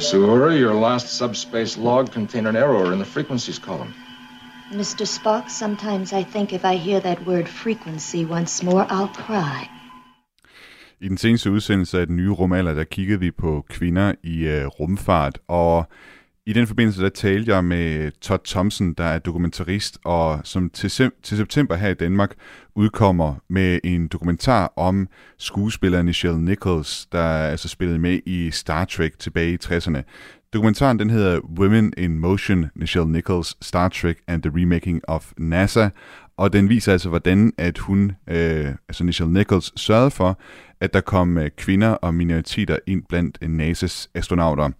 Miss Uhura, your last subspace log contained an error in the frequencies column. Mr. Spock, sometimes I think if I hear that word frequency once more, I'll cry. I den seneste udsendelse af den nye rumalder, der kiggede vi på kvinder i uh, rumfart, og i den forbindelse der talte jeg med Todd Thompson, der er dokumentarist, og som til, til september her i Danmark udkommer med en dokumentar om skuespilleren Nichelle Nichols, der altså spillede med i Star Trek tilbage i 60'erne. Dokumentaren den hedder Women in Motion, Nichelle Nichols, Star Trek and the Remaking of NASA, og den viser altså, hvordan at hun, øh, altså Nichelle Nichols, sørgede for, at der kom øh, kvinder og minoriteter ind blandt øh, NASA's astronauter.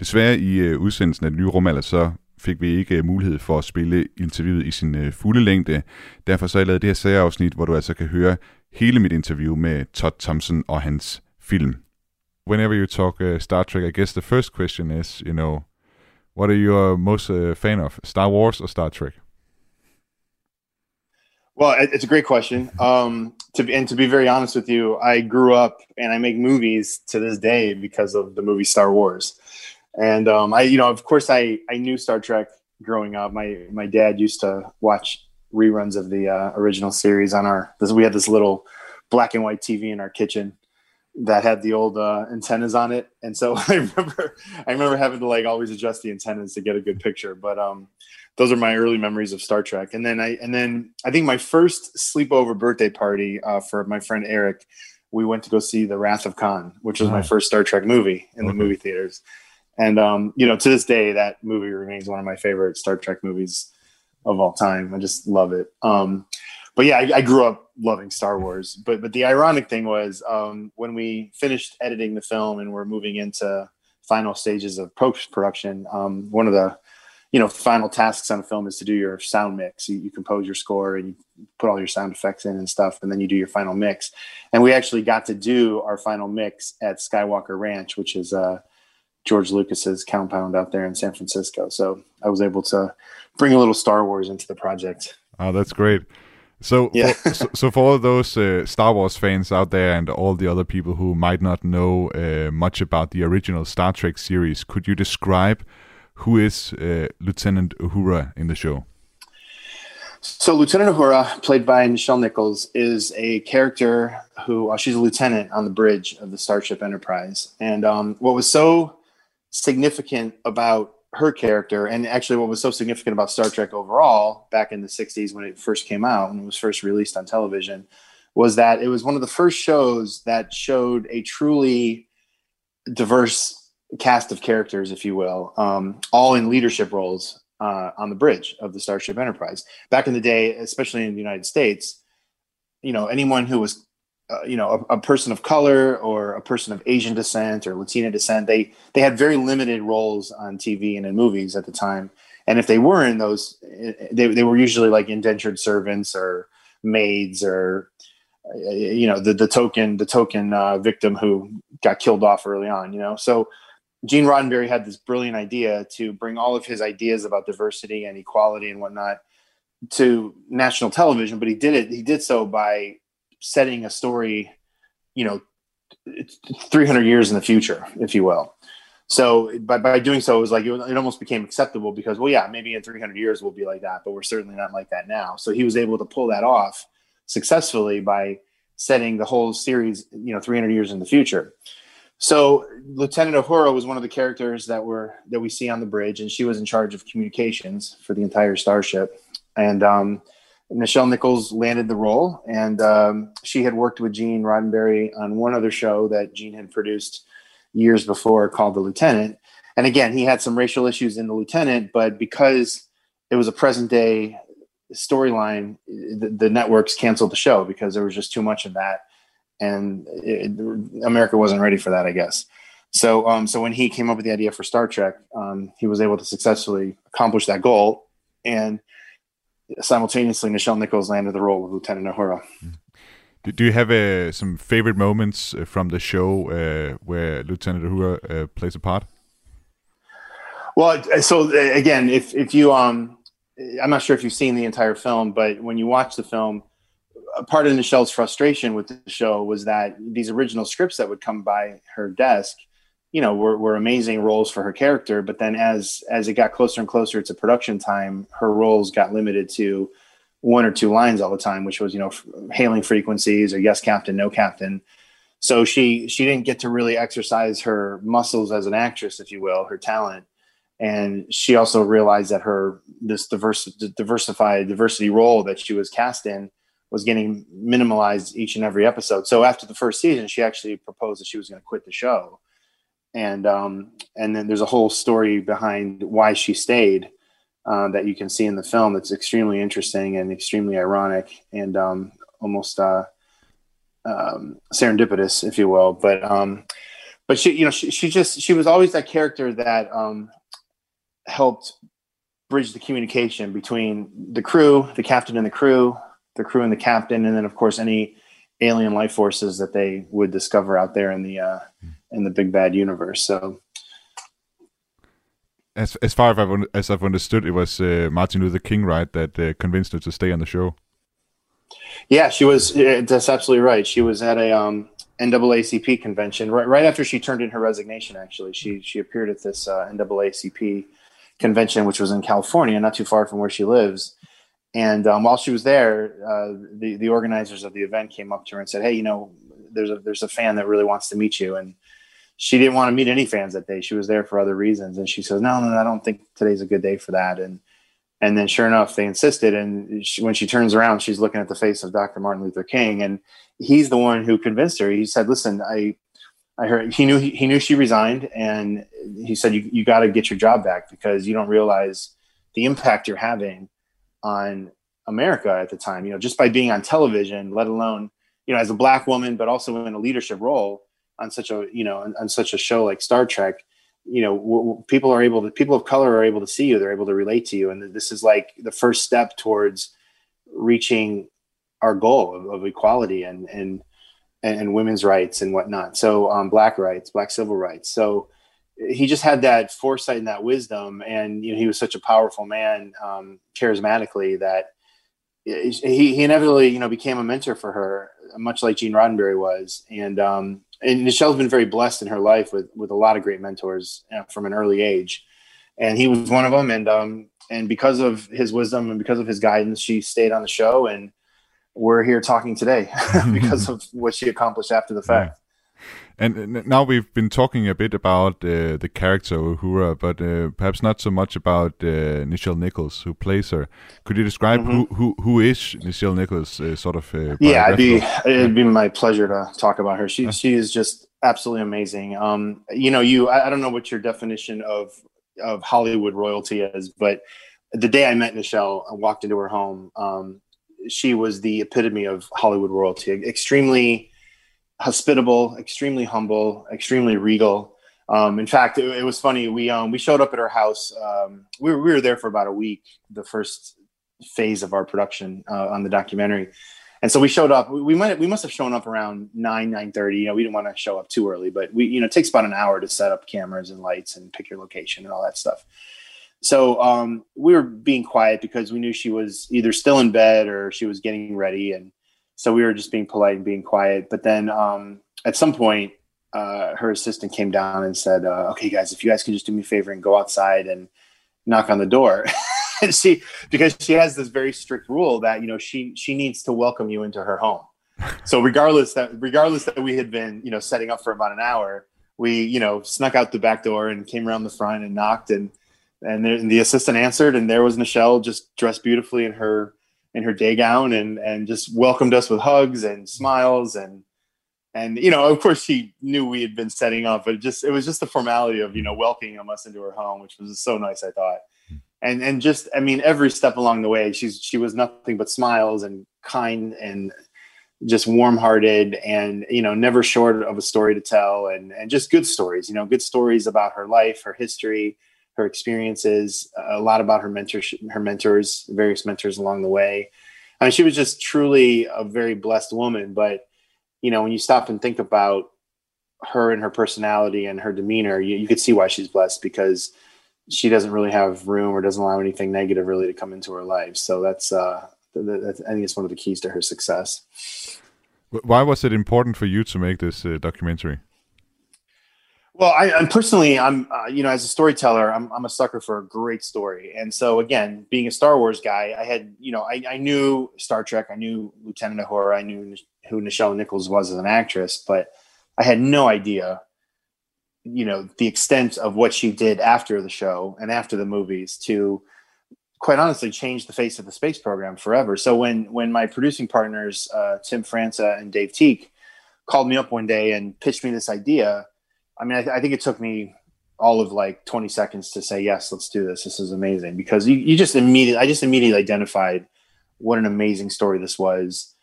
Desværre i øh, udsendelsen af den nye rumalder, så fik vi ikke øh, mulighed for at spille interviewet i sin øh, fulde længde. Derfor så har jeg lavet det her særafsnit, hvor du altså kan høre hele mit interview med Todd Thompson og hans film. Whenever you talk uh, Star Trek, I guess the first question is, you know, what are you uh, most uh, fan of, Star Wars or Star Trek? Well, it's a great question. Um, to and to be very honest with you, I grew up and I make movies to this day because of the movie Star Wars. And um, I, you know, of course, I I knew Star Trek growing up. My my dad used to watch reruns of the uh, original series on our. This, we had this little black and white TV in our kitchen that had the old uh, antennas on it, and so I remember I remember having to like always adjust the antennas to get a good picture. But um, those are my early memories of Star Trek. And then I and then I think my first sleepover birthday party uh, for my friend Eric, we went to go see The Wrath of Khan, which was my first Star Trek movie in okay. the movie theaters. And um, you know, to this day, that movie remains one of my favorite Star Trek movies of all time. I just love it. Um, but yeah, I, I, grew up loving Star Wars. But but the ironic thing was um, when we finished editing the film and we're moving into final stages of post production, um, one of the you know, final tasks on a film is to do your sound mix. You, you, compose your score and you put all your sound effects in and stuff, and then you do your final mix. And we actually got to do our final mix at Skywalker Ranch, which is uh, George Lucas's compound out there in San Francisco. So I was able to bring a little Star Wars into the project. Oh, that's great. So, yeah. for, so, so, for all those uh, Star Wars fans out there and all the other people who might not know uh, much about the original Star Trek series, could you describe who is uh, Lieutenant Uhura in the show? So, Lieutenant Uhura, played by Nichelle Nichols, is a character who uh, she's a lieutenant on the bridge of the Starship Enterprise. And um, what was so significant about her character, and actually what was so significant about Star Trek overall back in the 60s when it first came out, it was first released on television, was that it was one of the first shows that showed a truly diverse cast of characters, if you will, um, all in leadership roles uh, on the bridge of the Starship Enterprise. Back in the day, especially in the United States, you know, anyone who was, uh, you know, a, a, person of color or a person of Asian descent or Latina descent, they they had very limited roles on TV and in movies at the time. And if they were in those, they they were usually like indentured servants or maids or uh, you know the the token the token uh, victim who got killed off early on. You know, so Gene Roddenberry had this brilliant idea to bring all of his ideas about diversity and equality and whatnot to national television, but he did it. He did so by setting a story, you know, 300 years in the future, if you will. So by, by doing so, it was like it, it almost became acceptable because, well, yeah, maybe in 300 years we'll be like that, but we're certainly not like that now. So he was able to pull that off successfully by setting the whole series, you know, 300 years in the future. So Lieutenant Uhura was one of the characters that were that we see on the bridge, and she was in charge of communications for the entire starship. And um, Nichols landed the role, and um, she had worked with Gene Roddenberry on one other show that Gene had produced years before called The Lieutenant. And again, he had some racial issues in The Lieutenant, but because it was a present day storyline, the, the networks canceled the show because there was just too much of that and it, America wasn't ready for that, I guess. So, um, so when he came up with the idea for Star Trek, um, he was able to successfully accomplish that goal, and simultaneously, Nichelle Nichols landed the role of Lieutenant Uhura. Do you have uh, some favorite moments uh, from the show uh, where Lieutenant Uhura uh, plays a part? Well, so uh, again, if if you um, I'm not sure if you've seen the entire film, but when you watch the film, part of Nichelle's frustration with the show was that these original scripts that would come by her desk you know were, were amazing roles for her character. But then as as it got closer and closer to production time her roles got limited to one or two lines all the time which was you know hailing frequencies or yes captain no captain. So she she didn't get to really exercise her muscles as an actress if you will her talent. And she also realized that her this diverse diversified diversity role that she was cast in was getting minimalized each and every episode so after the first season she actually proposed that she was going to quit the show and um, and then there's a whole story behind why she stayed uh, that you can see in the film. That's extremely interesting and extremely ironic and um, almost uh, um, serendipitous, if you will. But um, but she, you know, she, she just she was always that character that um, helped bridge the communication between the crew, the captain and the crew, the crew and the captain, and then of course any alien life forces that they would discover out there in the uh, in the big bad universe. So, as as far as I've, as I've understood, it was uh, Martin Luther King, right, that uh, convinced her to stay on the show. Yeah, she was. That's absolutely right. She was at a um, NAACP convention right right after she turned in her resignation. Actually, she she appeared at this uh, NAACP convention, which was in California, not too far from where she lives. And um, while she was there, uh, the the organizers of the event came up to her and said, "Hey, you know, there's a there's a fan that really wants to meet you." And she didn't want to meet any fans that day. She was there for other reasons, and she says, "No, no, I don't think today's a good day for that." And and then, sure enough, they insisted. And she, when she turns around, she's looking at the face of Dr. Martin Luther King, and he's the one who convinced her. He said, "Listen, I." I heard he knew he knew she resigned, and he said, "You you got to get your job back because you don't realize the impact you're having on America at the time. You know, just by being on television, let alone you know as a black woman, but also in a leadership role on such a you know on, on such a show like Star Trek, you know w- w- people are able to people of color are able to see you, they're able to relate to you, and this is like the first step towards reaching our goal of, of equality and and and women's rights and whatnot. So um, black rights, black civil rights. So he just had that foresight and that wisdom, and you know he was such a powerful man, um, charismatically that he, he inevitably you know became a mentor for her, much like Gene Roddenberry was, and um, and Nichelle's been very blessed in her life with with a lot of great mentors uh, from an early age, and he was one of them. And um, and because of his wisdom and because of his guidance, she stayed on the show, and we're here talking today because of what she accomplished after the fact. And now we've been talking a bit about uh, the character Uhura, but uh, perhaps not so much about uh, Nichelle Nichols, who plays her. Could you describe mm-hmm. who, who who is Nichelle Nichols, uh, sort of? Uh, yeah, it'd be it'd be my pleasure to talk about her. She she is just absolutely amazing. Um, you know, you I, I don't know what your definition of of Hollywood royalty is, but the day I met Nichelle, I walked into her home. Um, she was the epitome of Hollywood royalty. Extremely hospitable, extremely humble, extremely regal. Um, in fact, it, it, was funny. We um, we showed up at her house. Um, we, were, we were there for about a week, the first phase of our production uh, on the documentary, and so we showed up. We, we might we must have shown up around nine nine thirty. You know, we didn't want to show up too early, but we you know it takes about an hour to set up cameras and lights and pick your location and all that stuff. So um, we were being quiet because we knew she was either still in bed or she was getting ready, and so we were just being polite and being quiet. But then um, at some point, uh, her assistant came down and said, uh, "Okay, guys, if you guys can just do me a favor and go outside and knock on the door." and she, because she has this very strict rule that you know she she needs to welcome you into her home. So regardless that regardless that we had been you know setting up for about an hour, we you know snuck out the back door and came around the front and knocked and and, there, and the assistant answered and there was Nichelle just dressed beautifully in her in her day gown and and just welcomed us with hugs and smiles and and you know of course she knew we had been setting up but it just it was just the formality of you know welcoming us into her home which was so nice i thought. And and just i mean every step along the way she's she was nothing but smiles and kind and just warm-hearted and you know never short of a story to tell and and just good stories you know good stories about her life her history her experiences, a lot about her mentors, her mentors, various mentors along the way. I mean, she was just truly a very blessed woman. But you know, when you stop and think about her and her personality and her demeanor, you, you could see why she's blessed because she doesn't really have room or doesn't allow anything negative really to come into her life. So that's, uh, that's I think it's one of the keys to her success. Why was it important for you to make this uh, documentary? Well, I, am personally, I'm, uh, you know, as a storyteller, I'm, I'm a sucker for a great story. And so, again, being a Star Wars guy, I had, you know, I, I knew Star Trek, I knew Lieutenant Uhura, I knew who Nichelle Nichols was as an actress, but I had no idea, you know, the extent of what she did after the show and after the movies to, quite honestly, change the face of the space program forever. So when when my producing partners, uh, Tim Franza and Dave Teak, called me up one day and pitched me this idea I mean, I, th- I, think it took me all of like 20 seconds to say, yes, let's do this. This is amazing because you, you just immediately, I just immediately identified what an amazing story this was.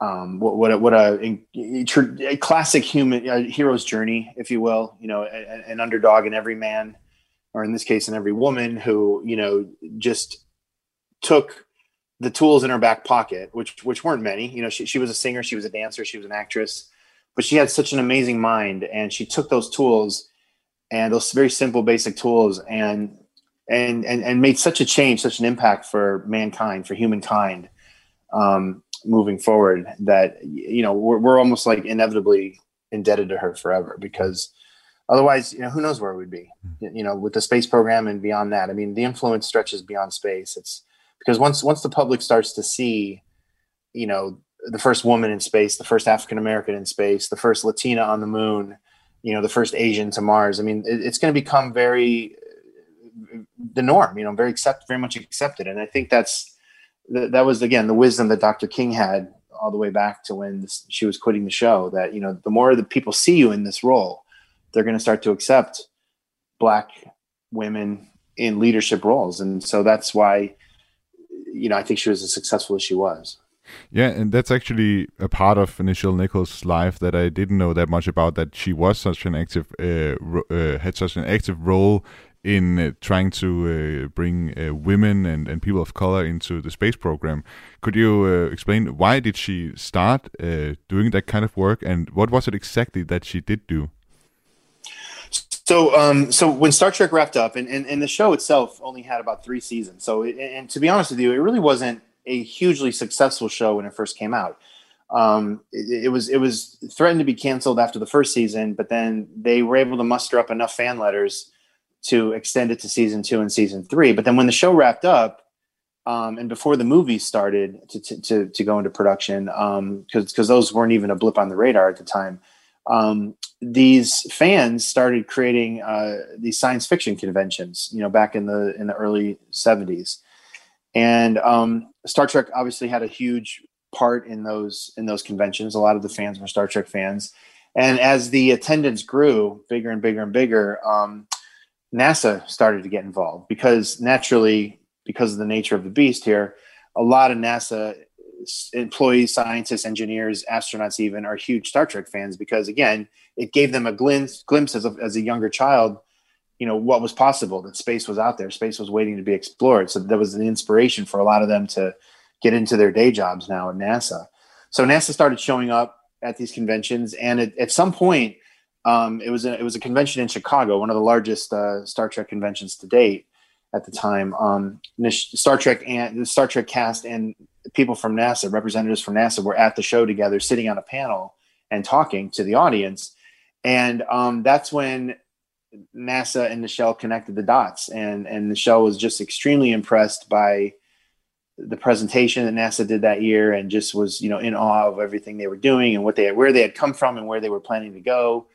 Um, what, what, a, what a, a, classic human a hero's journey, if you will, you know, a, an underdog in every man, or in this case, in every woman who, you know, just took the tools in her back pocket, which, which weren't many, you know, she, she was a singer, she was a dancer, she was an actress but she had such an amazing mind and she took those tools and those very simple basic tools and and and, and made such a change such an impact for mankind for humankind um, moving forward that you know we're, we're almost like inevitably indebted to her forever because otherwise you know who knows where we'd be you know with the space program and beyond that. I mean the influence stretches beyond space. It's because once once the public starts to see you know the first woman in space, the first African American in space, the first Latina on the moon, you know, the first Asian to Mars. I mean, it, it's going to become very the norm, you know, very accept, very much accepted. And I think that's that was again the wisdom that Dr. King had all the way back to when this, she was quitting the show. That you know, the more the people see you in this role, they're going to start to accept black women in leadership roles, and so that's why, you know, I think she was as successful as she was. Yeah, and that's actually a part of Nichelle Nichols' life that I didn't know that much about. That she was such an active, uh, uh, had such an active role in uh, trying to uh, bring uh, women and, and people of color into the space program. Could you uh, explain why did she start doing that kind of work, and what was it exactly that she did do? So, um, so when Star Trek wrapped up, and, and, and the show itself only had about three seasons. So, it, and to be honest with you, it really wasn't a hugely successful show when it first came out. Um, it, it, was it was threatened to be canceled after the first season, but then they were able to muster up enough fan letters to extend it to season two and season three. But then when the show wrapped up, um, and before the movie started to, to, to, to go into production, because um, because those weren't even a blip on the radar at the time, um, these fans started creating uh, these science fiction conventions. You know, back in the in the early '70s, and um, Star Trek obviously had a huge part in those in those conventions. A lot of the fans were Star Trek fans, and as the attendance grew bigger and bigger and bigger, um, NASA started to get involved because naturally, because of the nature of the beast here, a lot of NASA employees, scientists, engineers, astronauts even are huge Star Trek fans because again, it gave them a glimpse glimpse as a, as a younger child you know what was possible that space was out there space was waiting to be explored. So that was an inspiration for a lot of them to get into their day jobs now at nasa. So nasa started showing up at these conventions and it, at some point um, it was a, it was a convention in chicago one of the largest uh, star trek conventions to date at the time. Um, star trek and the star trek cast and people from nasa representatives from nasa were at the show together sitting on a panel and talking to the audience. And um, that's when NASA and Nichelle connected the dots, and and Nichelle was just extremely impressed by the presentation that NASA did that year, and just was you know in awe of everything they were doing and what they where they had come from and where they were planning to go.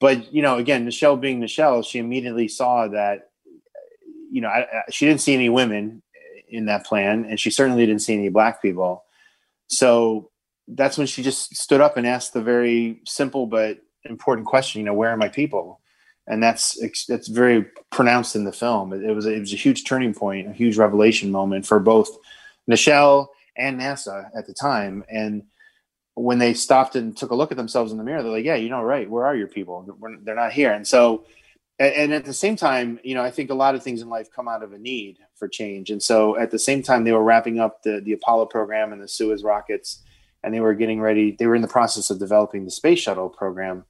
But you know, again, Nichelle being Nichelle, she immediately saw that you know I, I, she didn't see any women in that plan, and she certainly didn't see any black people. So that's when she just stood up and asked the very simple but important question. You know, where are my people? And that's that's very pronounced in the film. It, it, was it was a huge turning point, a huge revelation moment for both Nichelle and NASA at the time. And when they stopped and took a look at themselves in the mirror, they're like, "Yeah, you know, right? Where are your people? We're, they're not here." And so, and at the same time, you know, I think a lot of things in life come out of a need for change. And so, at the same time, they were wrapping up the the Apollo program and the Suez rockets, and they were getting ready. They were in the process of developing the space shuttle program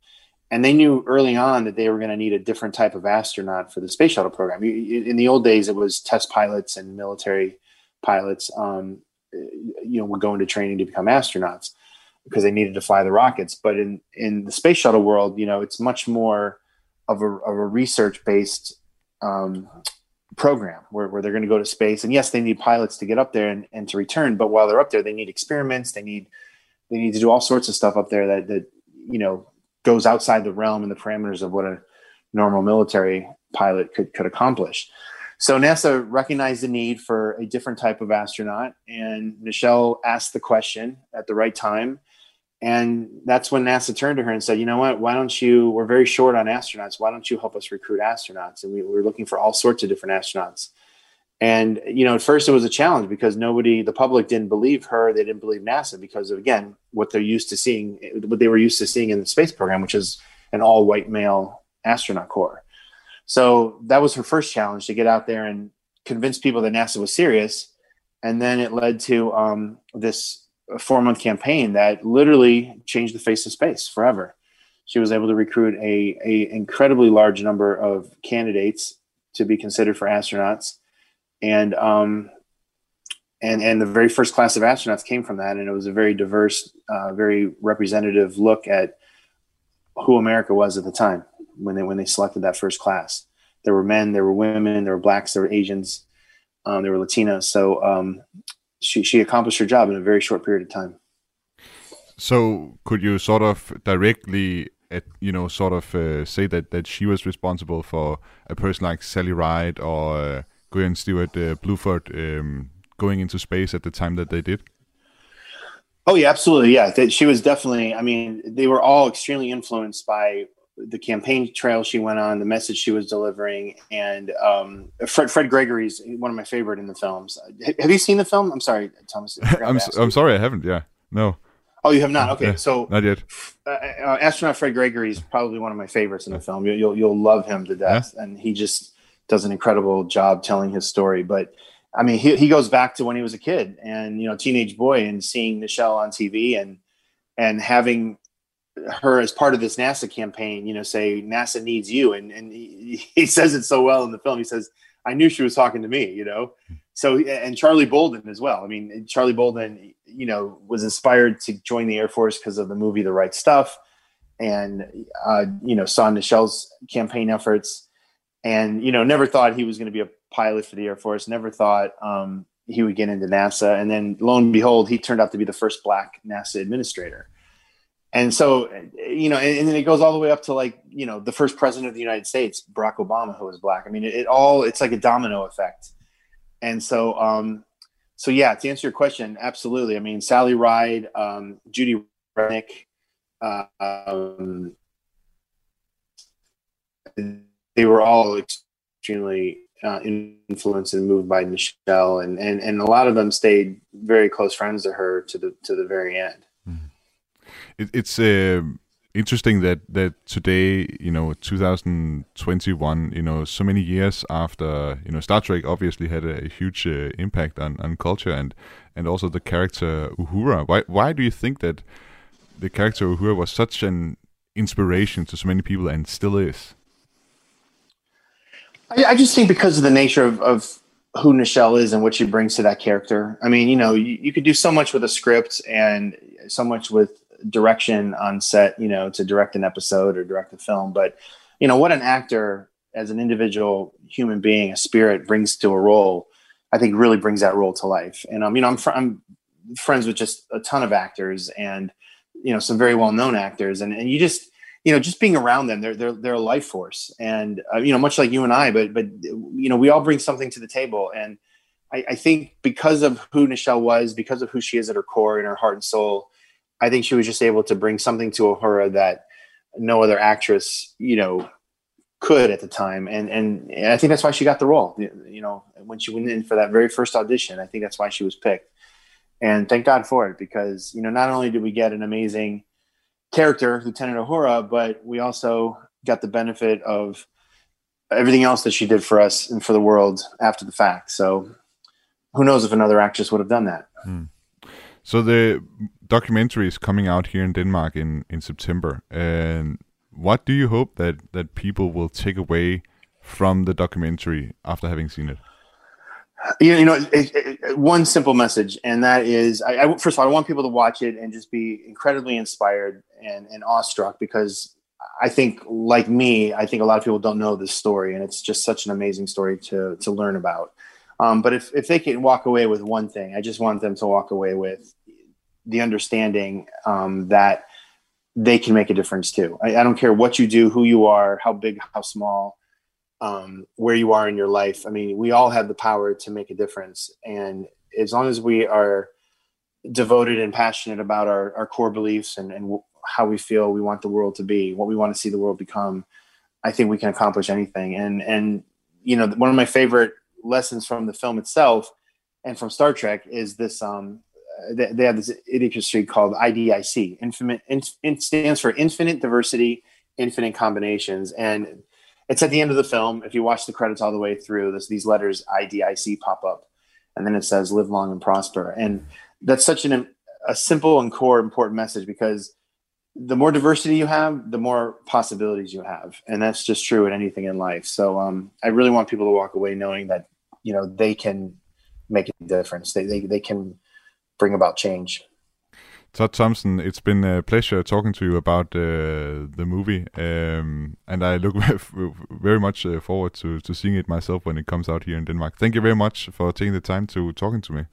and they knew early on that they were going to need a different type of astronaut for the space shuttle program. In the old days, it was test pilots and military pilots. Um, you know, would go into training to become astronauts because they needed to fly the rockets. But in in the space shuttle world, you know, it's much more of a, of a research based um, program where, where they're going to go to space. And yes, they need pilots to get up there and, and to return. But while they're up there, they need experiments. They need they need to do all sorts of stuff up there that that you know goes outside the realm and the parameters of what a normal military pilot could could accomplish. So NASA recognized the need for a different type of astronaut, and Nichelle asked the question at the right time. And that's when NASA turned to her and said, "You know what? Why don't you? We're very short on astronauts. Why don't you help us recruit astronauts?" And we, we were looking for all sorts of different astronauts. And you know, at first it was a challenge because nobody, the public, didn't believe her. They didn't believe NASA because of again what they're used to seeing, what they were used to seeing in the space program, which is an all-white male astronaut corps. So that was her first challenge to get out there and convince people that NASA was serious. And then it led to um, this four month campaign that literally changed the face of space forever. She was able to recruit a, a incredibly large number of candidates to be considered for astronauts. And um, and and the very first class of astronauts came from that, and it was a very diverse, uh, very representative look at who America was at the time when they when they selected that first class. There were men, there were women, there were blacks, there were Asians, um, there were Latinos. So um, she she accomplished her job in a very short period of time. So could you sort of directly at you know sort of uh, say that that she was responsible for a person like Sally Ride or Guion Stewart uh, Bluford um, going into space at the time that they did? Oh yeah, absolutely. Yeah, she was definitely. I mean, they were all extremely influenced by the campaign trail she went on, the message she was delivering, and um, Fred Fred Gregory's one of my favorite in the films. Have you seen the film? I'm sorry, Thomas. I'm I'm sorry, I haven't. Yeah, no. Oh, you have not. Okay, Yeah, so not yet. uh, uh, astronaut Fred Gregory is probably one of my favorites in the film. You'll you'll, you'll love him to death, and he just does an incredible job telling his story. But I mean, he he goes back to when he was a kid and you know teenage boy, and seeing Nichelle on TV and and having her as part of this NASA campaign, you know, say NASA needs you, and and he, he says it so well in the film. He says, "I knew she was talking to me," you know. So and Charlie Bolden as well. I mean, Charlie Bolden, you know, was inspired to join the Air Force because of the movie The Right Stuff, and uh, you know, saw Nichelle's campaign efforts, and you know, never thought he was going to be a pilot for the Air Force. Never thought um, he would get into NASA, and then lo and behold, he turned out to be the first Black NASA administrator. And so you know and, and, then it goes all the way up to like you know the first president of the united states barack obama who was black. I mean it, it all it's like a domino effect. And so um so yeah to answer your question absolutely. I mean sally ride um judy Resnik, uh, um, they were all extremely uh, influenced and moved by Nichelle, and, and and a lot of them stayed very close friends to her to the to the very end it, it's uh, interesting that that today, you know, 2021, you know, so many years after, you know, Star Trek obviously had a, a huge uh, impact on, on culture and and also the character Uhura. Why why do you think that the character Uhura was such an inspiration to so many people and still is? I, I just think because of the nature of, of who Nichelle is and what she brings to that character. I mean, you know, you, you could do so much with a script and so much with direction on set, you know, to direct an episode or direct a film. But, you know, what an actor as an individual human being, a spirit brings to a role, I think really brings that role to life. And um, you know, I'm, fr- I'm friends with just a ton of actors and, you know, some very well-known actors. And, and you just, you know, just being around them, they're, they're, they're a life force and, uh, you know, much like you and I, but, but, you know, we all bring something to the table. And I, I think because of who Nichelle was, because of who she is at her core and her heart and soul, I think she was just able to bring something to Uhura that no other actress, you know, could at the time, and and, and I think that's why she got the role. You know, when she went in for that very first audition, I think that's why she was picked. And thank God for it, because you know, not only did we get an amazing character, Lieutenant Uhura, but we also got the benefit of everything else that she did for us and for the world after the fact. So, who knows if another actress would have done that? Hmm. So the documentary is coming out here in Denmark in in September, and what do you hope that that people will take away from the documentary after having seen it? You know, it, it, one simple message, and that is, I, I, first of all, I want people to watch it and just be incredibly inspired and, and awestruck because I think, like me, I think a lot of people don't know this story, and it's just such an amazing story to to learn about. Um, but if if they can walk away with one thing, I just want them to walk away with the understanding um, that they can make a difference too. I, I, don't care what you do, who you are, how big, how small, um, where you are in your life. I mean, we all have the power to make a difference, and as long as we are devoted and passionate about our, our core beliefs and, and how we feel we want the world to be, what we want to see the world become, I think we can accomplish anything. And and you know, one of my favorite lessons from the film itself and from Star Trek is this. Um, they, they have this idiocy called IDIC. Infinite in, stands for Infinite Diversity, Infinite Combinations, and it's at the end of the film. If you watch the credits all the way through, this these letters IDIC pop up, and then it says "Live long and prosper." And that's such an a simple and core important message because the more diversity you have, the more possibilities you have, and that's just true in anything in life. So um, I really want people to walk away knowing that you know they can make a difference. They they they can bring about change. Todd Thompson, it's been a pleasure talking to you about uh, the movie, um, and I look very much uh, forward to, to seeing it myself when it comes out here in Denmark. Thank you very much for taking the time to talking to me.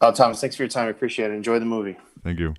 Oh, Thomas, thanks for your time. I appreciate it. Enjoy the movie. Thank you.